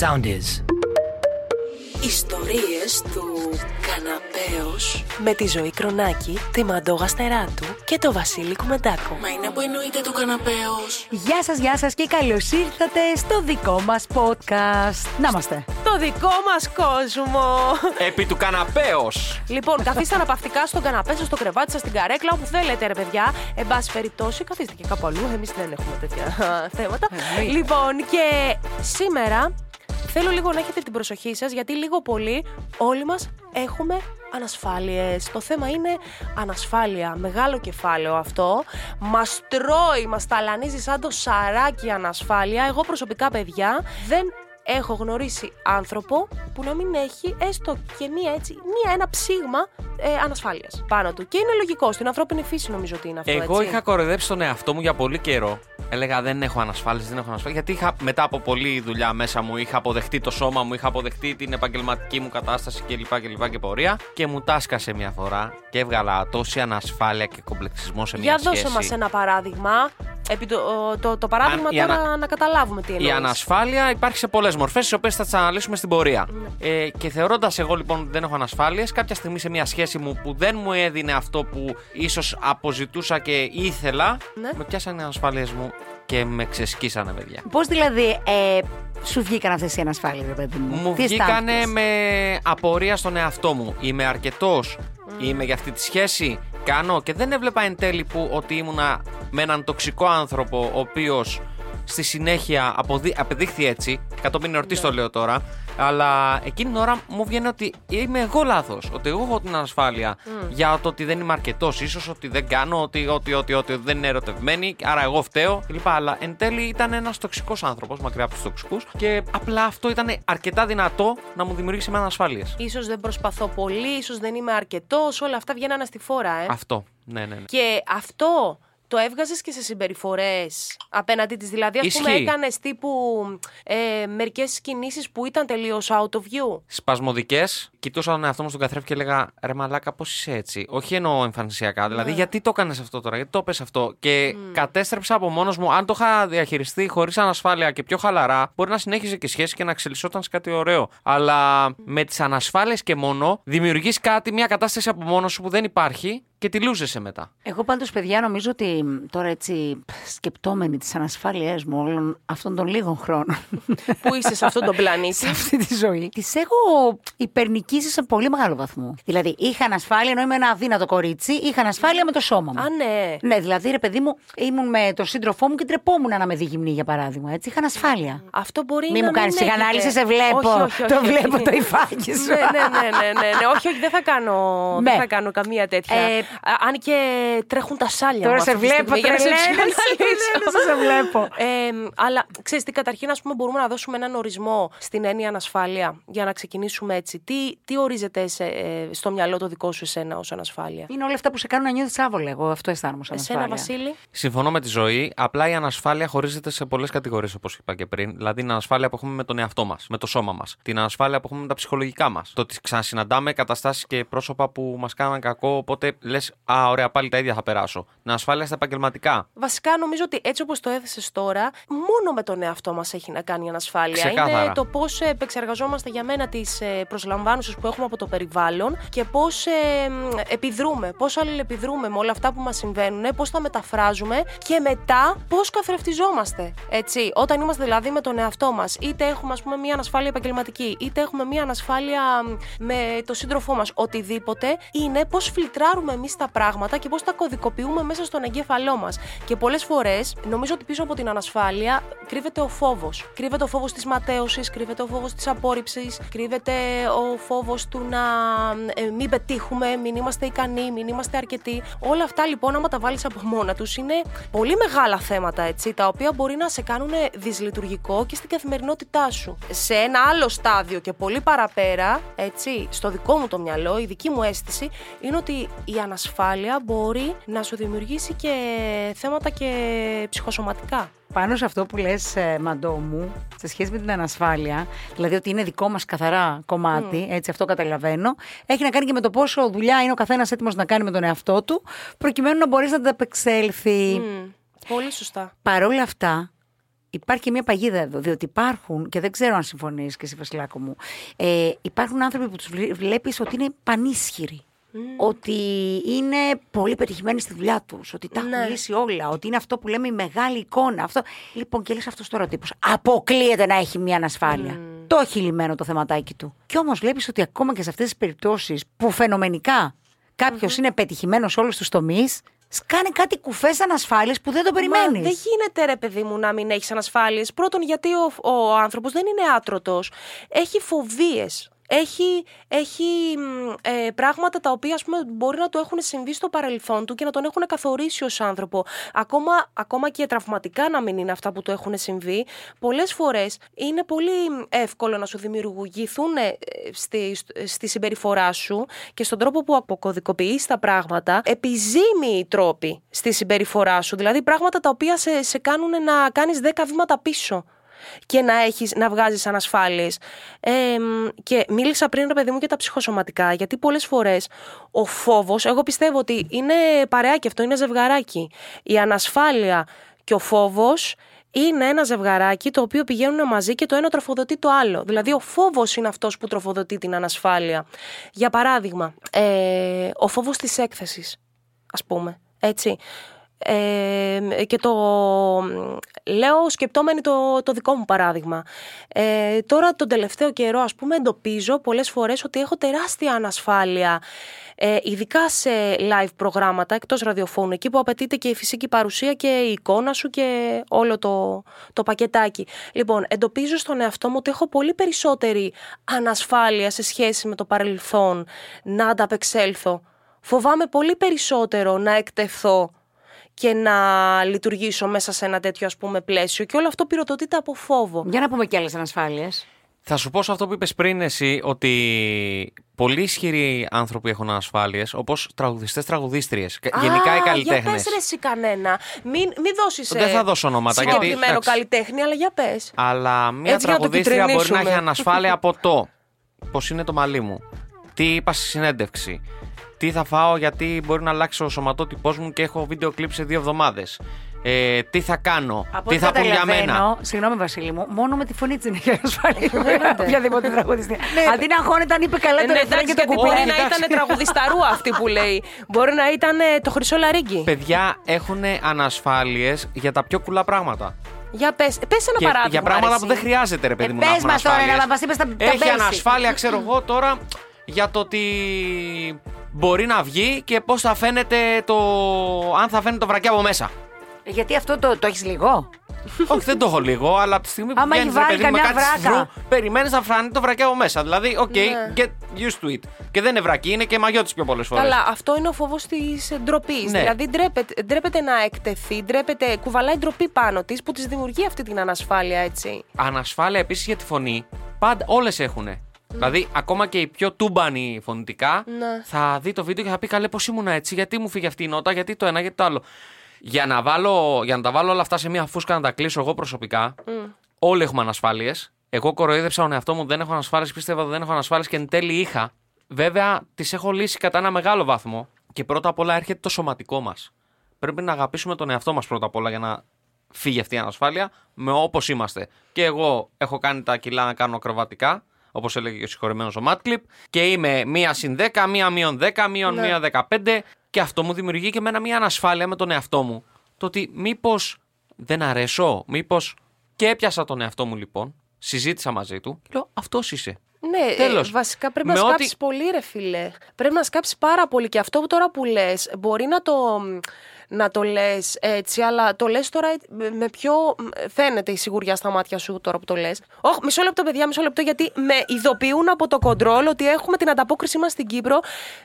Sound is. Ιστορίες του καναπέως με τη Ζωή Κρονάκη, τη Μαντόγα Στεράτου και το Βασίλη Κουμεντάκο. Μα είναι που εννοείται του καναπέως. Γεια σας, γεια σας και καλώς ήρθατε στο δικό μας podcast. Να είμαστε. Το δικό μας κόσμο. Επί του καναπέως. Λοιπόν, καθίστε αναπαυτικά στον καναπέ σας, στο κρεβάτι σας, στην καρέκλα, όπου θέλετε ρε παιδιά. Εν πάση περιπτώσει, καθίστε και κάπου αλλού. Εμείς δεν έχουμε τέτοια θέματα. λοιπόν, και σήμερα θέλω λίγο να έχετε την προσοχή σας, γιατί λίγο πολύ όλοι μας έχουμε ανασφάλειες. Το θέμα είναι ανασφάλεια. Μεγάλο κεφάλαιο αυτό. Μας τρώει, μας ταλανίζει σαν το σαράκι ανασφάλεια. Εγώ προσωπικά, παιδιά, δεν έχω γνωρίσει άνθρωπο που να μην έχει έστω και μία έτσι, μία ένα ψήγμα ε, ανασφάλειας πάνω του. Και είναι λογικό. Στην ανθρώπινη φύση νομίζω ότι είναι αυτό. Εγώ έτσι. είχα κοροϊδέψει τον εαυτό μου για πολύ καιρό. Έλεγα δεν έχω ανασφάλιση, δεν έχω ανασφάλιση. Γιατί είχα, μετά από πολλή δουλειά μέσα μου είχα αποδεχτεί το σώμα μου, είχα αποδεχτεί την επαγγελματική μου κατάσταση κλπ. Και, και, και πορεία. Και μου τάσκασε μια φορά και έβγαλα τόση ανασφάλεια και κομπλεξισμό σε μια Για σχέση. δώσε μας ένα παράδειγμα. Επί το, το, το παράδειγμα Αν- η τώρα ανα- να καταλάβουμε τι Η εννοείς. ανασφάλεια υπάρχει σε πολλές μορφές, τις οποίες θα τις αναλύσουμε στην πορεία. Ναι. Ε, και θεωρώντας εγώ λοιπόν ότι δεν έχω ανασφάλειες, κάποια στιγμή σε μια σχέση μου που δεν μου έδινε αυτό που ίσως αποζητούσα και ήθελα, Ναι. με πιάσανε οι ανασφάλειες μου και με ξεσκίσανε, παιδιά. Πώς δηλαδή ε, σου βγήκαν αυτές οι ανασφάλειες, ρε παιδί μου; Μου Τι βγήκανε αισθάνθηκες; με απορία στον εαυτό μου. Είμαι αρκετός, είμαι για αυτή τη σχέση, κάνω και δεν έβλεπα εν τέλει που ότι ήμουνα με έναν τοξικό άνθρωπο ο οποίος στη συνέχεια αποδει... απεδείχθη έτσι. Κατόπιν εορτή το λέω τώρα. Αλλά εκείνη την ώρα μου βγαίνει ότι είμαι εγώ λάθος. Ότι εγώ έχω την ανασφάλεια για το ότι δεν είμαι αρκετός. ίσως ότι δεν κάνω, ότι, ότι, ότι, ότι δεν είναι ερωτευμένη. Άρα εγώ φταίω κλπ. Αλλά εν τέλει ήταν ένας τοξικός άνθρωπος, μακριά από τους τοξικούς. Και απλά αυτό ήταν αρκετά δυνατό να μου δημιουργήσει με ανασφάλειε. Ίσως δεν προσπαθώ πολύ, ίσως δεν είμαι αρκετός, όλα αυτά βγαίνανε στη φόρα, ε. Αυτό. Ναι, ναι, ναι. Και αυτό το έβγαζες και σε συμπεριφορές απέναντί της. Δηλαδή, ας πούμε, Ισχύει. έκανες τύπου ε, μερικές κινήσεις που ήταν τελείως out of view. Σπασμωδικές, κοιτούσα τον εαυτό μου στον καθρέφτη και έλεγα Ρε Μαλάκα, πώς είσαι έτσι. Όχι εννοώ εμφανισιακά. Δηλαδή, γιατί το έκανες αυτό τώρα, γιατί το πες αυτό. Και κατέστρεψα από μόνος μου. Αν το είχα διαχειριστεί χωρίς ανασφάλεια και πιο χαλαρά, μπορεί να συνέχιζε και η σχέση και να εξελισσόταν σε κάτι ωραίο. Αλλά με τις ανασφάλειες και μόνο, δημιουργείς κάτι, μια κατάσταση από μόνος σου που δεν υπάρχει και τη λούζεσαι μετά. Εγώ πάντως, παιδιά, νομίζω ότι μ, τώρα έτσι σκεπτόμενη τις ανασφάλειές μου όλων αυτών των λίγων χρόνων που είσαι σε αυτόν τον πλανήτη. σε αυτή τη ζωή, τις έχω υπερνικήσει σε πολύ μεγάλο βαθμό. Δηλαδή, είχα ανασφάλεια ενώ είμαι ένα αδύνατο κορίτσι, είχα ανασφάλεια με το σώμα μου. Α, ναι. Ναι, δηλαδή, ρε παιδί μου, ήμουν με τον σύντροφό μου και τρεπόμουν να με δει γυμνή, για παράδειγμα. Έτσι, είχα ανασφάλεια. Αυτό μπορεί Μη να μου κάνεις έχετε. ανάλυση, σε βλέπω. Όχι, όχι, όχι, το όχι. βλέπω το υφάκι σου. ναι, ναι, ναι, ναι, ναι, ναι. Όχι, όχι, δεν θα κάνω, Ναι. δεν θα κάνω καμία τέτοια. Ε, Α, αν και τρέχουν τα σάλια Τώρα μου σε αυτή τη βλέπω, στιγμή, για να σε τρελαίνεσαι, ψυχαναλύσω. τρελαίνεσαι, σε βλέπω. Ε, αλλά ξέρεις τι, καταρχήν, ας πούμε, μπορούμε να δώσουμε έναν ορισμό στην έννοια ανασφάλεια για να ξεκινήσουμε έτσι. Τι, τι ορίζεται σε, ε, στο μυαλό το δικό σου εσένα ως ανασφάλεια; Είναι όλα αυτά που σε κάνουν να νιώθεις άβολα. Εγώ αυτό αισθάνομαι σαν Εσένα, ανασφάλεια. Βασίλη; Συμφωνώ με τη ζωή. Απλά η ανασφάλεια χωρίζεται σε πολλές κατηγορίες, όπως είπα και πριν. Δηλαδή, την ανασφάλεια που έχουμε με τον εαυτό μας, με το σώμα μας. Την ανασφάλεια που έχουμε με τα ψυχολογικά μας. Το ότι ξανασυναντάμε καταστάσεις και πρόσωπα που μας κάναν κακό, οπότε λες, Α, ωραία, πάλι τα ίδια θα περάσω. Την ανασφάλεια στα επαγγελματικά. Βασικά, νομίζω ότι έτσι όπως το έθεσες τώρα, μόνο με τον εαυτό μας έχει να κάνει η ανασφάλεια. Ξεκάθαρα. Είναι το πώς επεξεργαζόμαστε για μένα τις προσλαμβάνουσες που έχουμε από το περιβάλλον και πώς επιδρούμε, πώς αλληλεπιδρούμε με όλα αυτά που μας συμβαίνουν, πώς τα μεταφράζουμε και μετά πώς καθρεφτιζόμαστε. Έτσι, όταν είμαστε δηλαδή με τον εαυτό μας, είτε έχουμε ας πούμε μια ανασφάλεια επαγγελματική, είτε έχουμε μια ανασφάλεια μ, με το σύντροφό μας, οτιδήποτε, είναι πώς φιλτράρουμε εμείς τα πράγματα και πώς τα κωδικοποιούμε μέσα στον εγκέφαλό μας. Και πολλές φορές νομίζω ότι πίσω από την ανασφάλεια κρύβεται ο φόβος. Κρύβεται ο φόβος της ματέωσης, κρύβεται ο φόβος της απόρριψης, κρύβεται ο φόβος του να ε, μην πετύχουμε, μην είμαστε ικανοί, μην είμαστε αρκετοί. Όλα αυτά λοιπόν, άμα τα βάλεις από μόνα τους, είναι πολύ μεγάλα θέματα έτσι, τα οποία μπορεί να σε κάνουν δυσλειτουργικό και στην καθημερινότητά σου. Σε ένα άλλο στάδιο και πολύ παραπέρα, έτσι, στο δικό μου το μυαλό, η δική μου αίσθηση είναι ότι η ανασφάλεια μπορεί να σου δημιουργήσει και θέματα και ψυχοσωματικά. Πάνω σε αυτό που λες, ε, Μαντό μου, σε σχέση με την ανασφάλεια, δηλαδή ότι είναι δικό μας καθαρά κομμάτι, έτσι αυτό καταλαβαίνω, έχει να κάνει και με το πόσο δουλειά είναι ο καθένας έτοιμος να κάνει με τον εαυτό του, προκειμένου να μπορείς να ανταπεξέλθει. Μμ, πολύ σωστά. Παρ' όλα αυτά, υπάρχει και μια παγίδα εδώ, διότι υπάρχουν, και δεν ξέρω αν συμφωνείς και εσύ Βασιλάκο μου, ε, υπάρχουν άνθρωποι που τους βλέπεις ότι είναι πανίσχυροι. Ότι είναι πολύ πετυχημένοι στη δουλειά τους, ότι τα Ναι. έχουν λύσει όλα, ότι είναι αυτό που λέμε η μεγάλη εικόνα. Αυτό. Λοιπόν, και λες αυτός τώρα ο τύπος. Αποκλείεται να έχει μια ανασφάλεια. Το έχει λυμμένο το θεματάκι του. Και όμως βλέπεις ότι ακόμα και σε αυτές τις περιπτώσεις που φαινομενικά κάποιος είναι πετυχημένος σε όλους τους τομείς, σκάνε κάτι κουφές ανασφάλειε που δεν το περιμένεις. Μα δεν γίνεται ρε παιδί μου να μην έχεις ανασφάλειες. Πρώτον, γιατί ο, ο άνθρωπος δεν είναι άτρωτος. Έχει φοβίες. Έχει, έχει μ, ε, πράγματα τα οποία ας πούμε, μπορεί να του έχουν συμβεί στο παρελθόν του και να τον έχουν καθορίσει ως άνθρωπο. Ακόμα, ακόμα και τραυματικά να μην είναι αυτά που του έχουν συμβεί, πολλές φορές είναι πολύ εύκολο να σου δημιουργηθούν ε, στη, στη συμπεριφορά σου και στον τρόπο που αποκωδικοποιείς τα πράγματα επιζήμιοι τρόποι στη συμπεριφορά σου. Δηλαδή πράγματα τα οποία σε, σε κάνουν να κάνεις 10 βήματα πίσω και να, έχεις, να βγάζεις ανασφάλειες. Ε, μ, και μίλησα πριν, ρε παιδί μου, για τα ψυχοσωματικά, γιατί πολλές φορές ο φόβος, εγώ πιστεύω ότι είναι παρεάκι αυτό, είναι ζευγαράκι. Η ανασφάλεια και ο φόβος είναι ένα ζευγαράκι το οποίο πηγαίνουν μαζί και το ένα τροφοδοτεί το άλλο. Δηλαδή, ο φόβος είναι αυτός που τροφοδοτεί την ανασφάλεια. Για παράδειγμα, ε, ο φόβος της έκθεσης, ας πούμε. Έτσι. Ε, και το λέω σκεπτόμενοι το, το δικό μου παράδειγμα. Ε, τώρα τον τελευταίο καιρό ας πούμε εντοπίζω πολλές φορές ότι έχω τεράστια ανασφάλεια ε, ειδικά σε live προγράμματα εκτός ραδιοφώνου εκεί που απαιτείται και η φυσική παρουσία και η εικόνα σου και όλο το, το πακετάκι. Λοιπόν, εντοπίζω στον εαυτό μου ότι έχω πολύ περισσότερη ανασφάλεια σε σχέση με το παρελθόν να ανταπεξέλθω. Φοβάμαι πολύ περισσότερο να εκτεθώ και να λειτουργήσω μέσα σε ένα τέτοιο ας πούμε πλαίσιο και όλο αυτό πυροδοτείται από φόβο. Για να πούμε και άλλες ανασφάλειες. Θα σου πω σε αυτό που είπες πριν εσύ ότι πολύ ισχυροί άνθρωποι έχουν ανασφάλειες, όπως τραγουδιστές, τραγουδίστριες. Γενικά οι καλλιτέχνες. Για πες ρε εσύ κανένα. Μην, μην δώσεις Δεν ε, θα δώσω ονόματα, γιατί, συγκεκριμένο εντάξει. καλλιτέχνη, αλλά για πες. Αλλά μια Έτσι για να το τραγουδίστρια μπορεί να κυτρινίσουμε. έχει ανασφάλεια από το πώς είναι το μαλλί μου, τι είπα στη συνέντευξη, τι θα φάω γιατί μπορεί να αλλάξει ο σωματότυπός μου και έχω βίντεο κλιπ σε δύο εβδομάδες. Ε, τι θα κάνω, Από τι ό,τι θα πούν για μένα; καταλαβαίνω, Συγγνώμη, Βασίλη μου, μόνο με τη φωνή της είναι και ασφαλή. Εννοείται. Οποιαδήποτε τραγουδιστή. Αντί να αγχώνεται αν είπε καλά Ε, το ναι, ρεφρέν εντάξει, και το γιατί κουπί. μπορεί να ήταν τραγουδισταρού αυτή που λέει. Μπορεί να ήταν ε, το χρυσό λαρίγκι. Παιδιά έχουν ανασφάλειες για τα πιο κουλά πράγματα. Για πες, πες ένα Και παράδειγμα. για πράγματα ρε, που εσύ. δεν χρειάζεται, ρε παιδί Ε, μου. πες να έχουν μας τώρα, ασφάλειες. να μας είπες τα- τα Έχει basic. ανασφάλεια, ξέρω εγώ τώρα, για το ότι μπορεί να βγει και πώς θα φαίνεται το. αν θα φαίνεται το βρακί από μέσα. Γιατί αυτό το, το έχεις λίγο; Όχι, δεν το έχω λίγο, αλλά από τη στιγμή που Άμα έχει βγαίνεις, ρε βάλει παιδί μου, με καμιά κάτι βράκα. see-through, περιμένεις να φανεί το βρακί από μέσα. Δηλαδή, οκ, Ναι. get used to it. Και δεν είναι βρακί, είναι και μαγιό τη πιο πολλές φορές. Καλά, αυτό είναι ο φόβος της ντροπής. Ναι. Δηλαδή, ντρέπεται, ντρέπεται να εκτεθεί, ντρέπεται, κουβαλάει ντροπή πάνω της που της δημιουργεί αυτή την ανασφάλεια, έτσι. Ανασφάλεια επίσης για τη φωνή. Πάντα, όλες έχουν. Δηλαδή, ακόμα και οι πιο τούμπανοι φωνητικά Ναι. θα δει το βίντεο και θα πει καλέ πώς ήμουν έτσι, γιατί μου φύγει αυτή η νότα, γιατί το ένα, γιατί το άλλο. Για να, βάλω, για να τα βάλω όλα αυτά σε μία φούσκα να τα κλείσω εγώ προσωπικά, όλοι έχουμε ανασφάλειες. Εγώ κοροϊδέψα τον εαυτό μου, δεν έχω ανασφάλειες, πίστευα ότι δεν έχω ανασφάλειες και εν τέλει είχα. Βέβαια, τις έχω λύσει κατά ένα μεγάλο βαθμό και πρώτα απ' όλα έρχεται το σωματικό μας. Πρέπει να αγαπήσουμε τον εαυτό μας πρώτα απ' όλα για να φύγει αυτή η ανασφάλεια με όπως είμαστε. Και εγώ έχω κάνει τα κιλά να κάνω ακροβατικά, όπως έλεγε και ο συγχωρεμένος ο Μάτκλιπ, και είμαι μία συν 10, μία μείον 10, μείον Ναι. μία 15, και αυτό μου δημιουργεί και εμένα μία ανασφάλεια με τον εαυτό μου. Το ότι μήπως δεν αρέσω, μήπως. Και έπιασα τον εαυτό μου λοιπόν, συζήτησα μαζί του, και λέω αυτός είσαι. Ναι, Τέλος. ε, βασικά πρέπει Με να ό,τι- σκάψει πολύ, ρε φίλε. Πρέπει να σκάψεις πάρα πολύ. Και αυτό που τώρα που λες, μπορεί να το, να το λες έτσι, αλλά το λες τώρα με- με πιο. Φαίνεται η σιγουριά στα μάτια σου τώρα που το λες. Όχι, μισό λεπτό, παιδιά, μισό λεπτό, γιατί με ειδοποιούν από το κοντρόλ ότι έχουμε την ανταπόκρισή μας στην Κύπρο,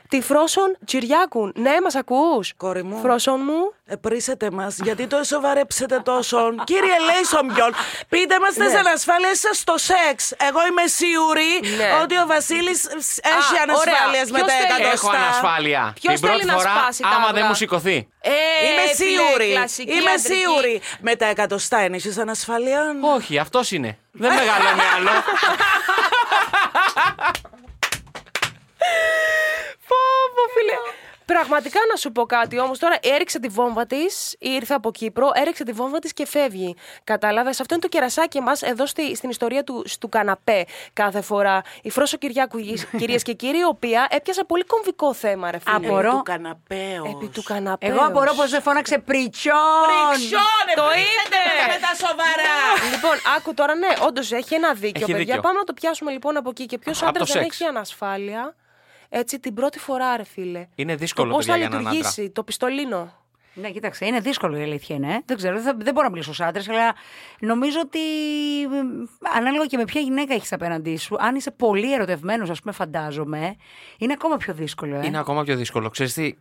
τη Φρόσον Τσιριάκουν. Ναι, μας ακούς; Κόρη μου. Φρόσον μου. Επρίσετε μας, γιατί το σοβαρέψετε τόσο. Κύριε Λέισομπιον, πείτε μας τι Ναι. ανασφάλειες σας στο σεξ. Εγώ είμαι σίγουρη Ναι. ότι ο Βασίλης έχει Α, ανασφάλειες ωραία. με Ποιος τα θέλει- εκατοστά. Έχω ανασφάλεια. Ποιος Την πρώτη θέλει να φορά, σπάσει τα άμα αυγά; δεν μου σηκωθεί. Ε, Είμαι φίλε, σίγουρη. κλασική Είμαι αντρική. σίγουρη. Με τα εκατοστά ενέχει ανασφάλεια. Όχι, αυτός είναι. Δεν μεγαλώνει άλλο. Φόβο, φίλε. Πραγματικά να σου πω κάτι όμως τώρα. Έριξε τη βόμβα της, ήρθε από Κύπρο, έριξε τη βόμβα της και φεύγει. Κατάλαβες. Αυτό είναι το κερασάκι μας εδώ στη, στην ιστορία του του καναπέ κάθε φορά. Η Φρόσο Κυριάκου, κυρίες και κύριοι, η οποία έπιασε πολύ κομβικό θέμα, ρε φίλε. Απορώ. Του καναπέως. Επί του καναπέ. Εγώ απορώ πώ δεν φώναξε πριτσιόν. Πριξώνε, Το πρίξετε είδες. με τα σοβαρά. Λοιπόν, άκου τώρα, ναι, όντως έχει ένα δίκιο, Έχει παιδιά. δίκιο. Πάμε να το πιάσουμε λοιπόν από εκεί. Και ποιος Από άντρας το δεν σεξ. έχει ανασφάλεια. Έτσι την πρώτη φορά, ρε φίλε. Είναι δύσκολο, το πώ θα παιδιά, για έναν λειτουργήσει το πιστολίνο; Ναι, κοίταξε, είναι δύσκολο η αλήθεια είναι. Δεν ξέρω, δεν, θα- δεν μπορώ να μιλήσω στους άντρες, αλλά νομίζω ότι μ, ανάλογα και με ποια γυναίκα έχεις απέναντί σου, αν είσαι πολύ ερωτευμένος, ας πούμε, φαντάζομαι, είναι ακόμα πιο δύσκολο. Ε. Είναι ακόμα πιο δύσκολο. Ξέρεις τι,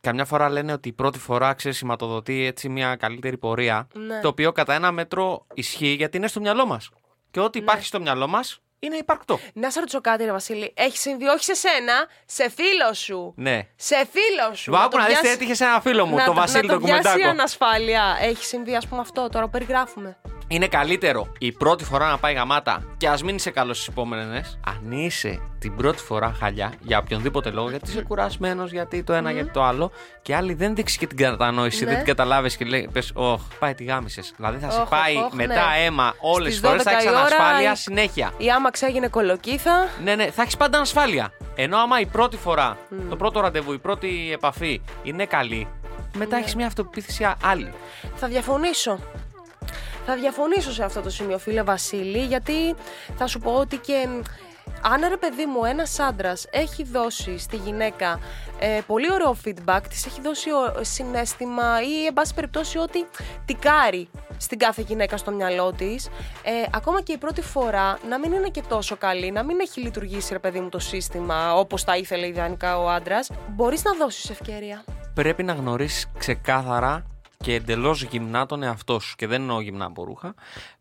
καμιά φορά λένε ότι η πρώτη φορά ξέρεις, σηματοδοτεί έτσι μια καλύτερη πορεία. Ναι. Το οποίο κατά ένα μέτρο ισχύει γιατί είναι στο μυαλό μας. Και ό,τι Ναι. υπάρχει στο μυαλό μας είναι υπαρκτό. Να σε ρωτήσω κάτι, ρε Βασίλη. Έχεις συμβεί όχι σε σένα, σε φίλο σου. Ναι. Σε φίλο σου. Λοιπόν, Να άκου το να δεις τι πιάσει- έτυχε σε ένα φίλο μου, να το Βασίλη να τον το πιάσει Κουμεντάκο. ανασφάλεια. Έχεις συμβεί, ας πούμε, αυτό τώρα που περιγράφουμε. Είναι καλύτερο η πρώτη φορά να πάει γαμάτα και ας μην είσαι καλός στις επόμενες. Αν είσαι την πρώτη φορά χαλιά για οποιονδήποτε λόγο, γιατί είσαι κουρασμένος, γιατί το ένα, γιατί το άλλο, και άλλη δεν δείξεις και την κατανόηση, Ναι. δεν την καταλάβεις και λέει, πες, Ωχ, πάει τη γάμισες. Δηλαδή θα σε Όχ, πάει όχ, μετά ναι. αίμα όλες τις Στις φορέ, θα 12 έχει η ώρα ανασφάλεια η- συνέχεια. Η άμαξ έγινε κολοκύθα. Ναι, ναι, θα έχεις πάντα ανασφάλεια. Ενώ άμα η πρώτη φορά, το πρώτο ραντεβού, η πρώτη επαφή είναι καλή, μετά Ναι. έχεις μια αυτοπεποίθηση άλλη. Θα διαφωνήσω. Θα διαφωνήσω σε αυτό το σημείο, φίλε Βασίλη, γιατί θα σου πω ότι και μ, αν ρε παιδί μου ένας άντρας έχει δώσει στη γυναίκα ε, πολύ ωραίο feedback, της έχει δώσει ο- συνέστημα ή εν πάση περιπτώσει ότι τικάρει στην κάθε γυναίκα στο μυαλό της, ε, ακόμα και η πρώτη φορά να μην είναι και τόσο καλή, να μην έχει λειτουργήσει ρε παιδί μου το σύστημα όπως τα ήθελε ιδανικά ο άντρας, μπορείς να δώσεις ευκαιρία; πρέπει να γνωρίσεις ξεκάθαρα και εντελώς γυμνά τον εαυτό σου. Και δεν εννοώ γυμνά από ρούχα.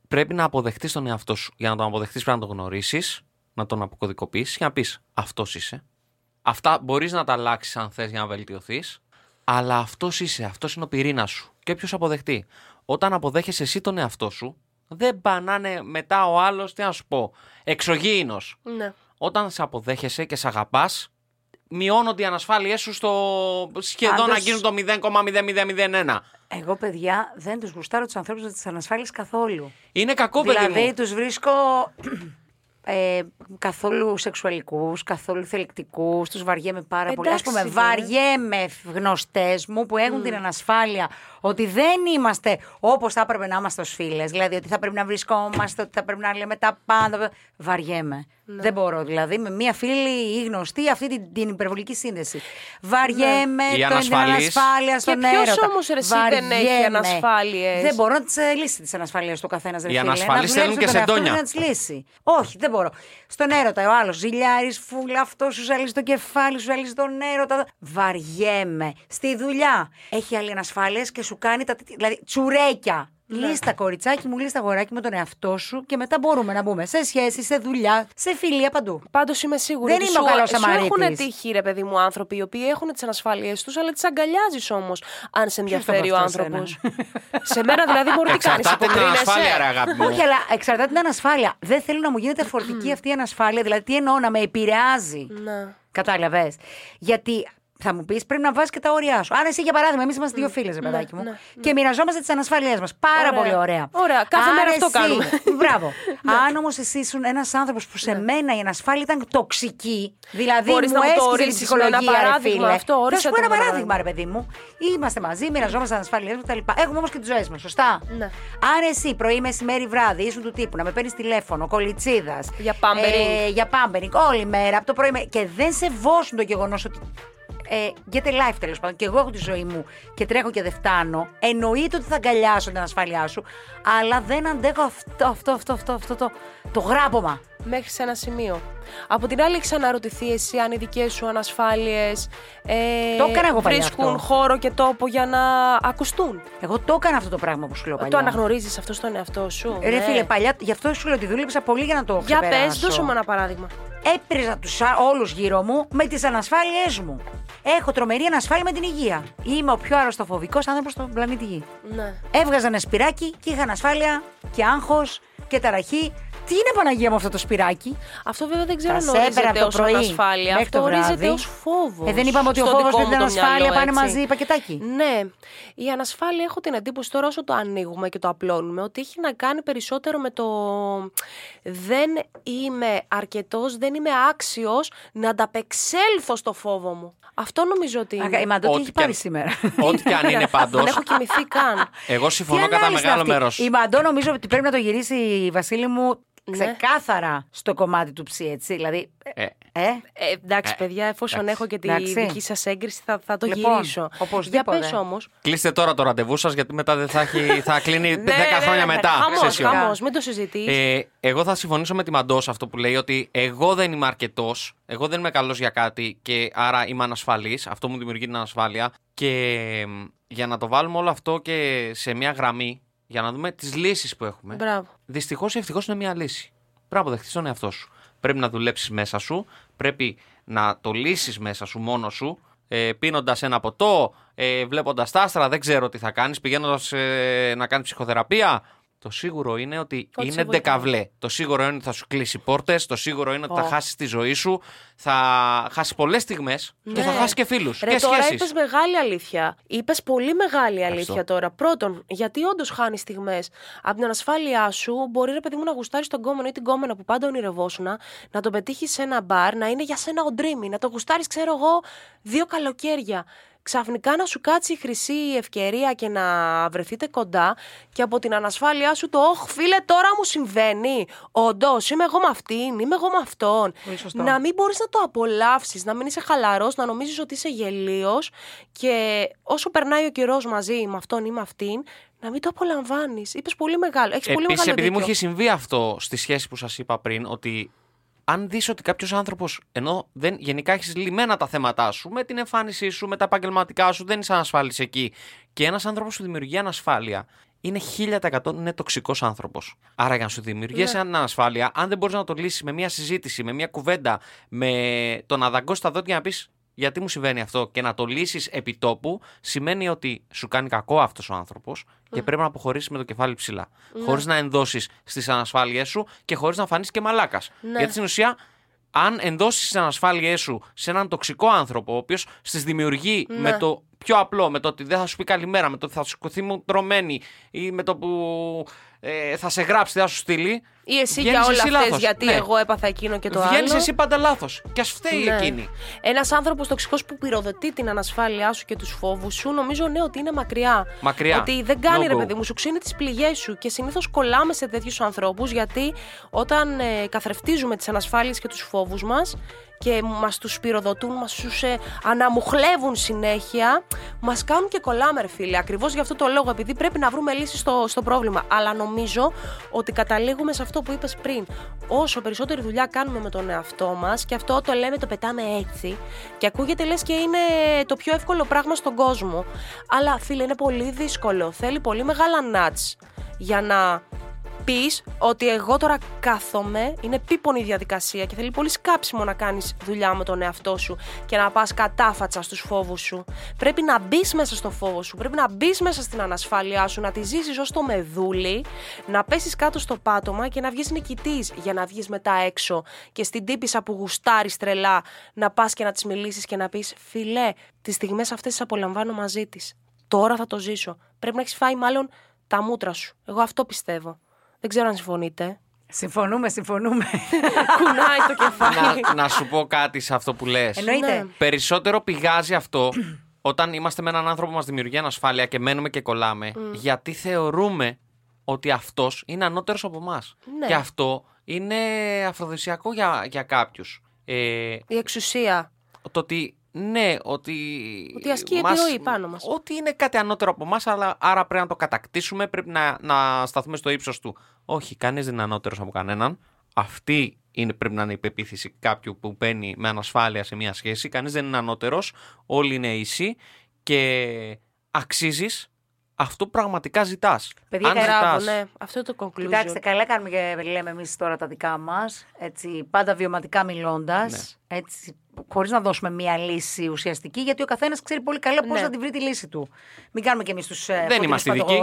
Πρέπει να αποδεχτείς τον εαυτό σου. Για να τον αποδεχτείς, πρέπει να τον γνωρίσεις, να τον αποκωδικοποιήσει και να πεις Αυτός είσαι. Αυτά μπορείς να τα αλλάξεις αν θες για να βελτιωθείς. Αλλά αυτός είσαι. Αυτός είναι ο πυρήνας σου. Και ποιο αποδεχτεί. Όταν αποδέχεσαι εσύ τον εαυτό σου, δεν πανάνε μετά ο άλλος, τι να σου πω, εξωγήινος. Ναι. Όταν σε αποδέχεσαι και σε αγαπάς, μειώνονται οι ανασφάλειές σου στο σχεδόν να Πάντως- γίνουν το 0,0001. Εγώ, παιδιά, δεν τους γουστάρω τους ανθρώπους τη ανασφάλεια καθόλου. Είναι κακό, παιδί δηλαδή, μου. τους βρίσκω ε, καθόλου σεξουαλικούς, καθόλου θελκτικού, τους βαριέμαι πάρα πολύ. Α Εντάξει, πούμε, δε. βαριέμαι γνωστές μου που έχουν την ανασφάλεια ότι δεν είμαστε όπως θα έπρεπε να είμαστε ως φίλες. Δηλαδή, ότι θα πρέπει να βρισκόμαστε, ότι θα πρέπει να λέμε τα πάντα. Βαριέμαι. Ναι. Δεν μπορώ δηλαδή με μία φίλη ή γνωστή αυτή την, την υπερβολική σύνδεση. Βαριέμαι Η το- την ανασφαλής. ανασφάλεια στον Ναι. ποιος έρωτα. όμως, ρε, εσύ, δεν έχει Βαριέμαι. ανασφάλειες; Δεν μπορώ να τις λύσει τις ανασφάλειες του καθένας. Οι ανασφαλείς θέλουν και σεντόνια. Να τις λύσει. Όχι, δεν μπορώ. Στον έρωτα ο άλλος ζηλιάρης, φούλα, αυτός σου ζαλίζει το κεφάλι, σου ζαλίζει τον έρωτα. Βαριέμαι. Στη δουλειά έχει άλλη ανασφάλειες και σου κάνει τα. Δηλαδή τσουρέκια. Ναι. Λίστα κοριτσάκι μου, λίστα αγοράκι με τον εαυτό σου και μετά μπορούμε να μπούμε σε σχέση, σε δουλειά, σε φιλία παντού. Πάντως είμαι σίγουρη Δεν ότι είμαι ο σου, καλός σου Σαμαρίτης. έχουν τύχει, ρε παιδί μου, άνθρωποι οι οποίοι έχουν τις ανασφάλειές τους, αλλά τις αγκαλιάζεις όμως, αν σε ενδιαφέρει ο αυτό άνθρωπος. εσένα; σε μένα δηλαδή μπορεί να κάνεις. Εξαρτάται την ανασφάλεια, ρε αγάπη μου. Όχι, αλλά εξαρτάται την ανασφάλεια. Δεν θέλω να μου γίνεται φορτική αυτή η ανασφάλεια. Δηλαδή, τι εννοώ, να με επηρεάζει. Ναι. Κατάλαβες. Γιατί θα μου πεις πρέπει να βάζεις και τα όρια σου. Αν εσύ, για παράδειγμα, εμείς είμαστε δύο φίλες, ρε παιδάκι μου, ναι, και μοιραζόμαστε τις ανασφάλειές μας. Πάρα Ωραία. πολύ ωραία. Ωραία. Κάθε Αν μέρα αυτό εσύ- κάνουμε. Ναι. Μπράβο. Αν όμως εσύ ήσουν ένας άνθρωπος που σε μένα η ανασφάλεια ήταν τοξική, δηλαδή Μπορείς μου να μου το έσκυζε την ορίσεις με ένα ψυχολογία, ρε παράδειγμα φίλε. αυτό, Θα όρισε σου πω το ένα με ένα παράδειγμα, ρε παιδί μου. Είμαστε μαζί, μοιραζόμαστε ανασφάλειές μας κτλ. Έχουμε όμως και τις ζωές μας, σωστά; Ναι. Αν εσύ πρωί, μεσημέρι, βράδυ ήσουν του τύπου να με παίρνεις τηλέφωνο, κολιτσίδα. Για pampering. Ε, για πάμπερινγκ όλη μέρα από το πρωί. με- Και δεν σεβόσουν το γεγονός ότι. Ε, get a life τέλος πάντων. Και εγώ έχω τη ζωή μου και τρέχω και δεν φτάνω. Εννοείται ότι θα αγκαλιάσω την ασφάλειά σου, αλλά δεν αντέχω αυτό, αυτό, αυτό, αυτό, αυτό το, το γράμπομα. Μέχρι σε ένα σημείο. Από την άλλη, έχει αναρωτηθεί εσύ αν οι δικές σου ανασφάλειες ε, Το έκανα εγώ παλιά βρίσκουν αυτό. χώρο και τόπο για να ακουστούν. Εγώ το έκανα αυτό το πράγμα που σου λέω παλιά. Το αναγνωρίζεις αυτό στον εαυτό σου; Ρε ναι. φίλε, παλιά, γι' αυτό σου λέω ότι δούλεψα πολύ για να το Για ξεπεράσω. πες, δώσε μου ένα παράδειγμα. Έπριζα τους όλους γύρω μου με τις ανασφάλειές μου. Έχω τρομερή ανασφάλεια με την υγεία. Είμαι ο πιο αρρωστοφοβικός άνθρωπος στον πλανήτη Γη. Ναι. Έβγαζα ένα σπυράκι και είχα ανασφάλεια και άγχος και ταραχή Τι είναι Παναγία μου αυτό το σπυράκι; Αυτό βέβαια δεν ξέρω αν Σας έπαιρνε ορίζεται από ως το πρωί ανασφάλεια. μέχρι Αυτό το ορίζεται βράδυ. ως φόβος. Ε, δεν είπαμε ότι ο στο φόβος δικό με μου την το ανασφάλεια μυαλό, πάνε έτσι. μαζί πακετάκι. Ναι. Η ανασφάλεια έχω την εντύπωση τώρα όσο το ανοίγουμε και το απλώνουμε ότι έχει να κάνει περισσότερο με το δεν είμαι αρκετός, δεν είμαι άξιος να ανταπεξέλθω στο φόβο μου. Αυτό νομίζω ότι είναι. Αγα- Η Μαντώ τι Ό,τι έχει και πάρει αν- σήμερα. Ό,τι και αν είναι πάντως. Δεν έχω κοιμηθεί καν. Εγώ Τι συμφωνώ κατά ανάλυση είναι μεγάλο αυτή; μέρος. Η Μαντώ νομίζω ότι πρέπει να το γυρίσει η Βασίλη μου Ναι. Ξεκάθαρα στο κομμάτι του ψι, έτσι. Δηλαδή. Ε, Ε, Ε, εντάξει, Ε, παιδιά, εφόσον εντάξει. έχω και τη Εντάξει. δική σας έγκριση, θα, θα το Λοιπόν, γυρίσω. οπωσδήποτε. Για πες όμως. Κλείστε τώρα το ραντεβού σας, γιατί μετά δεν θα, έχει, θα κλείνει 10 Ναι, χρόνια μετά. Χαμός, session. χαμός, μην το συζητήσει. Ε, εγώ θα συμφωνήσω με τη Μαντός σε αυτό που λέει ότι εγώ δεν είμαι αρκετός, εγώ δεν είμαι καλός για κάτι και άρα είμαι ανασφαλής. Αυτό μου δημιουργεί την ανασφάλεια. Και μ, για να το βάλουμε όλο αυτό και σε μια γραμμή, για να δούμε τις λύσεις που έχουμε. Μπράβο. Δυστυχώς ή ευτυχώς είναι μια λύση. Πρέπει να αποδεχτεί τον εαυτό σου. Πρέπει να δουλέψεις μέσα σου. Πρέπει να το λύσεις μέσα σου μόνο σου. Ε, Πίνοντας ένα ποτό, ε, βλέποντας τα άστρα, δεν ξέρω τι θα κάνεις. Πηγαίνοντας ε, να κάνεις ψυχοθεραπεία. Το σίγουρο είναι ότι Ότι σε είναι βοηθάει. ντεκαβλέ. Το σίγουρο είναι ότι θα σου κλείσει πόρτες. Το σίγουρο είναι ότι θα Ω. χάσεις τη ζωή σου. Θα χάσεις πολλές στιγμές και Ναι. θα χάσεις και φίλους. Ρε, Και τώρα σχέσεις. είπες μεγάλη αλήθεια. Είπες πολύ μεγάλη αλήθεια Ευχαριστώ. τώρα. Πρώτον, γιατί όντως χάνεις στιγμές; Από την ανασφάλειά σου, μπορεί ρε παιδί μου να γουστάρεις τον κόμενο ή την κόμενα που πάντα ονειρευόσουν, να τον πετύχεις σε ένα μπαρ, να είναι για σένα ο dreamy, να τον γουστάρεις, ξέρω εγώ, δύο καλοκαίρια. Ξαφνικά να σου κάτσει η χρυσή ευκαιρία και να βρεθείτε κοντά και από την ανασφάλειά σου το «Ωχ φίλε τώρα μου συμβαίνει, όντως είμαι εγώ με αυτήν, είμαι εγώ με αυτόν». Πολύ σωστό. Να μην μπορείς να το απολαύσεις, να μην είσαι χαλαρός, να νομίζεις ότι είσαι γελίος και όσο περνάει ο καιρός μαζί με αυτόν ή με αυτήν, να μην το απολαμβάνεις. Είπες πολύ μεγάλο, έχεις πολύ Επίσης, μεγάλο επειδή μου δίκιο. έχει συμβεί αυτό στη σχέση που σας είπα πριν, ότι αν δεις ότι κάποιος άνθρωπος, ενώ δεν, γενικά έχεις λυμμένα τα θέματα σου, με την εμφάνισή σου, με τα επαγγελματικά σου, δεν είσαι ανασφάλισης εκεί, και ένας άνθρωπος σου δημιουργεί ανασφάλεια, είναι 1000% είναι τοξικός άνθρωπος. Άρα, για να σου δημιουργήσει Ναι. μια ανασφάλεια, αν δεν μπορείς να το λύσεις με μια συζήτηση, με μια κουβέντα, με το να δαγκώσεις τα δόντια να πεις γιατί μου συμβαίνει αυτό και να το λύσεις επί τόπου, σημαίνει ότι σου κάνει κακό αυτός ο άνθρωπος και πρέπει να αποχωρήσεις με το κεφάλι ψηλά. Ναι. Χωρίς να ενδώσεις στις ανασφάλειές σου και χωρίς να φανείς και μαλάκας. Ναι. Γιατί στην ουσία, αν ενδώσεις τι ανασφάλειές σου σε έναν τοξικό άνθρωπο, ο οποίος στις δημιουργεί Ναι. με το πιο απλό, με το ότι δεν θα σου πει καλημέρα, με το ότι θα σου σηκωθεί μου τρωμένη ή με το που ε, θα σε γράψει, δεν θα σου στείλει. Ή εσύ βγαίνεις για όλα εσύ αυτές, λάθος. γιατί Ναι. εγώ έπαθα εκείνο και το Βγαίνεις άλλο. εσύ πάντα λάθος. Και ας φταίει Ναι. εκείνη. Ένας άνθρωπος τοξικός που πυροδοτεί την ανασφάλειά σου και τους φόβους σου, νομίζω ναι ότι είναι μακριά. Μακριά. Ότι δεν κάνει No ρε go. παιδί μου, σου ξύνει τις πληγές σου. Και συνήθως κολλάμε σε τέτοιους ανθρώπους γιατί όταν ε, καθρεφτίζουμε τις ανασφάλειες και τους φόβους μας και μας τους πυροδοτούν, μας τους ε, αναμουχλεύουν συνέχεια, μας κάνουν και κολλάμε, ρε φίλε. Ακριβώς γι' αυτό το λόγο, επειδή πρέπει να βρούμε λύση στο, στο πρόβλημα. Αλλά νομίζω ότι καταλήγουμε σε αυτό που είπες πριν. Όσο περισσότερη δουλειά κάνουμε με τον εαυτό μας, και αυτό το λέμε, το πετάμε έτσι, και ακούγεται λες και είναι το πιο εύκολο πράγμα στον κόσμο. Αλλά φίλε, είναι πολύ δύσκολο. Θέλει πολύ μεγάλα νάτς για να πεις ότι εγώ τώρα κάθομαι, είναι επίπονη η διαδικασία και θέλει πολύ σκάψιμο να κάνεις δουλειά με τον εαυτό σου και να πας κατάφατσα στους φόβους σου. Πρέπει να μπεις μέσα στο φόβο σου, πρέπει να μπεις μέσα στην ανασφάλειά σου, να τη ζήσεις ως το μεδούλι, να πέσεις κάτω στο πάτωμα και να βγεις νικητής για να βγεις μετά έξω και στην τύπησα που γουστάρεις τρελά να πας και να της μιλήσεις και να πεις Φιλέ, τις στιγμές αυτές τις απολαμβάνω μαζί της. Τώρα θα το ζήσω. Πρέπει να έχεις φάει μάλλον τα μούτρα σου. Εγώ αυτό πιστεύω. Δεν ξέρω αν συμφωνείτε. Συμφωνούμε, συμφωνούμε. Κουνάει το κεφάλι. να, να σου πω κάτι σε αυτό που λες. Εννοείται. Ναι. Περισσότερο πηγάζει αυτό όταν είμαστε με έναν άνθρωπο που μας δημιουργεί ανασφάλεια και μένουμε και κολλάμε, γιατί θεωρούμε ότι αυτός είναι ανώτερος από εμάς. Ναι. Και αυτό είναι αφροδισιακό για, για κάποιους. Ε, Η εξουσία. το ότι ναι, ότι. Ότι ασκεί επιρροή πάνω μας. Ότι είναι κάτι ανώτερο από εμάς, αλλά άρα πρέπει να το κατακτήσουμε, πρέπει να, να σταθούμε στο ύψος του. Όχι, κανείς δεν είναι ανώτερος από κανέναν. Αυτή είναι, πρέπει να είναι η πεποίθηση κάποιου που μπαίνει με ανασφάλεια σε μια σχέση. Κανείς δεν είναι ανώτερος. Όλοι είναι ίσοι και αξίζεις αυτό που πραγματικά ζητάς. Παιδιά, Αν Μπράβο, ζητάς, ναι. Αυτό είναι το conclusion. Κοιτάξτε, καλά κάνουμε και λέμε εμείς τώρα τα δικά μας. Πάντα βιωματικά μιλώντας. Ναι. Έτσι, χωρίς να δώσουμε μία λύση ουσιαστική, γιατί ο καθένας ξέρει πολύ καλά πώς Ναι. θα τη βρει τη λύση του. Μην κάνουμε κι εμείς τους Δεν είμαστε ειδικοί.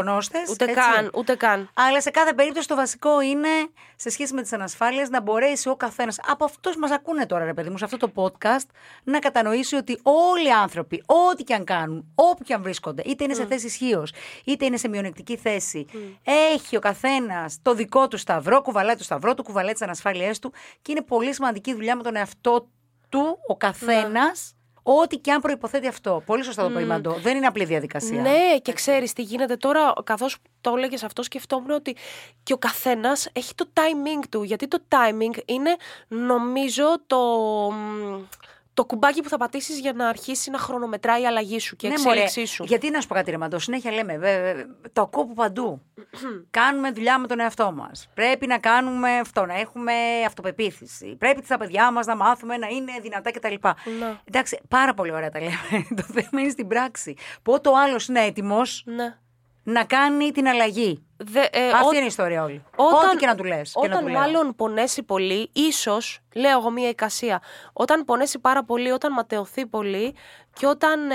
Ούτε καν, ούτε καν. Αλλά σε κάθε περίπτωση το βασικό είναι, σε σχέση με τις ανασφάλειες, να μπορέσει ο καθένας, από αυτούς μας ακούνε τώρα, ρε παιδί μου, σε αυτό το podcast, να κατανοήσει ότι όλοι οι άνθρωποι, ό,τι και αν κάνουν, όπου και αν βρίσκονται, είτε είναι σε θέση ισχύως, είτε είναι σε μειονεκτική θέση, έχει ο καθένας το δικό του σταυρό, κουβαλάει το σταυρό του, κουβαλάει τις ανασφάλειές του και είναι πολύ σημαντική δουλειά με τον εαυτό του ο καθένας. Ό,τι και αν προποθέτει αυτό. Πολύ σωστά το mm. Δεν είναι απλή διαδικασία. Ναι, και ξέρεις τι γίνεται τώρα, καθώς το έλεγε αυτό, σκεφτόμουν ότι και ο καθένας έχει το timing του. Γιατί το timing είναι, νομίζω, το, μ, το κουμπάκι που θα πατήσεις για να αρχίσει να χρονομετράει η αλλαγή σου και η Ναι, μωρέ. εξέλιξή σου. Γιατί να σου πω κάτι, ρε Μαντώ, συνέχεια λέμε, βε- βε- το ακούω από παντού. κάνουμε δουλειά με τον εαυτό μας. Πρέπει να κάνουμε αυτό, να έχουμε αυτοπεποίθηση. Πρέπει τα παιδιά μας να μάθουμε να είναι δυνατά κτλ. Ναι. Εντάξει, πάρα πολύ ωραία τα λέμε. το θέμα είναι στην πράξη. Πότε ο άλλος είναι έτοιμος Ναι. να κάνει την αλλαγή. Δε, ε, Αυτή ό- είναι η ιστορία όλη. Όταν- Ό,τι και να του λες. Όταν μάλλον πονέσει πολύ, ίσως, λέω εγώ μία εικασία, όταν πονέσει πάρα πολύ, όταν ματαιωθεί πολύ και όταν ε,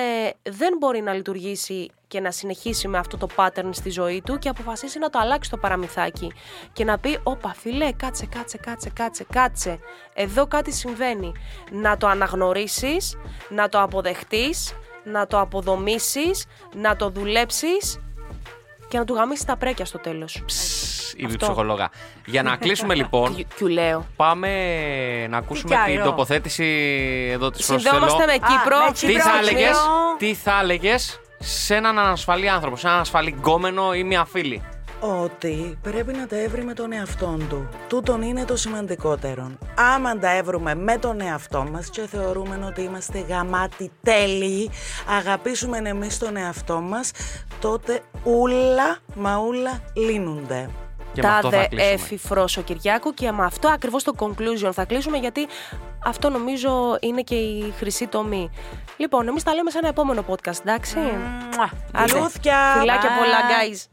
δεν μπορεί να λειτουργήσει και να συνεχίσει με αυτό το pattern στη ζωή του και αποφασίσει να το αλλάξει το παραμυθάκι και να πει «Όπα φίλε, κάτσε, κάτσε, κάτσε, κάτσε, κάτσε, εδώ κάτι συμβαίνει». Να το αναγνωρίσεις, να το αποδεχτείς, να το αποδομήσεις, να το δουλέψεις και να του γαμίσεις τα πρέκια στο τέλος. Η Αυτό. ψυχολόγα. Για να κλείσουμε λοιπόν, Κιου- Κιου λέω. πάμε να ακούσουμε κι την άλλο; τοποθέτηση εδώ της Συνδεόμαστε με Κύπρο. με Τι Κύπρο, θα Κύπρο. έλεγε, τι θα έλεγες σε έναν ανασφαλή άνθρωπο, σε έναν ανασφαλή γκόμενο ή μια φίλη; Ότι πρέπει να τα έβρει με τον εαυτό του. Τούτον είναι το σημαντικότερο. Άμα τα έβρουμε με τον εαυτό μας και θεωρούμε ότι είμαστε γαμάτι τέλειοι, αγαπήσουμε εμείς τον εαυτό μας, τότε ούλα μα ούλα λύνονται. Και με αυτό θα Τάδε κλείσουμε. έφη Φρόσο Κυριάκου και με αυτό ακριβώς το conclusion θα κλείσουμε γιατί αυτό νομίζω είναι και η χρυσή τομή. Λοιπόν, εμείς τα λέμε σε ένα επόμενο podcast, εντάξει; Άντε. Λούθια! Φιλάκια Bye. πολλά, guys.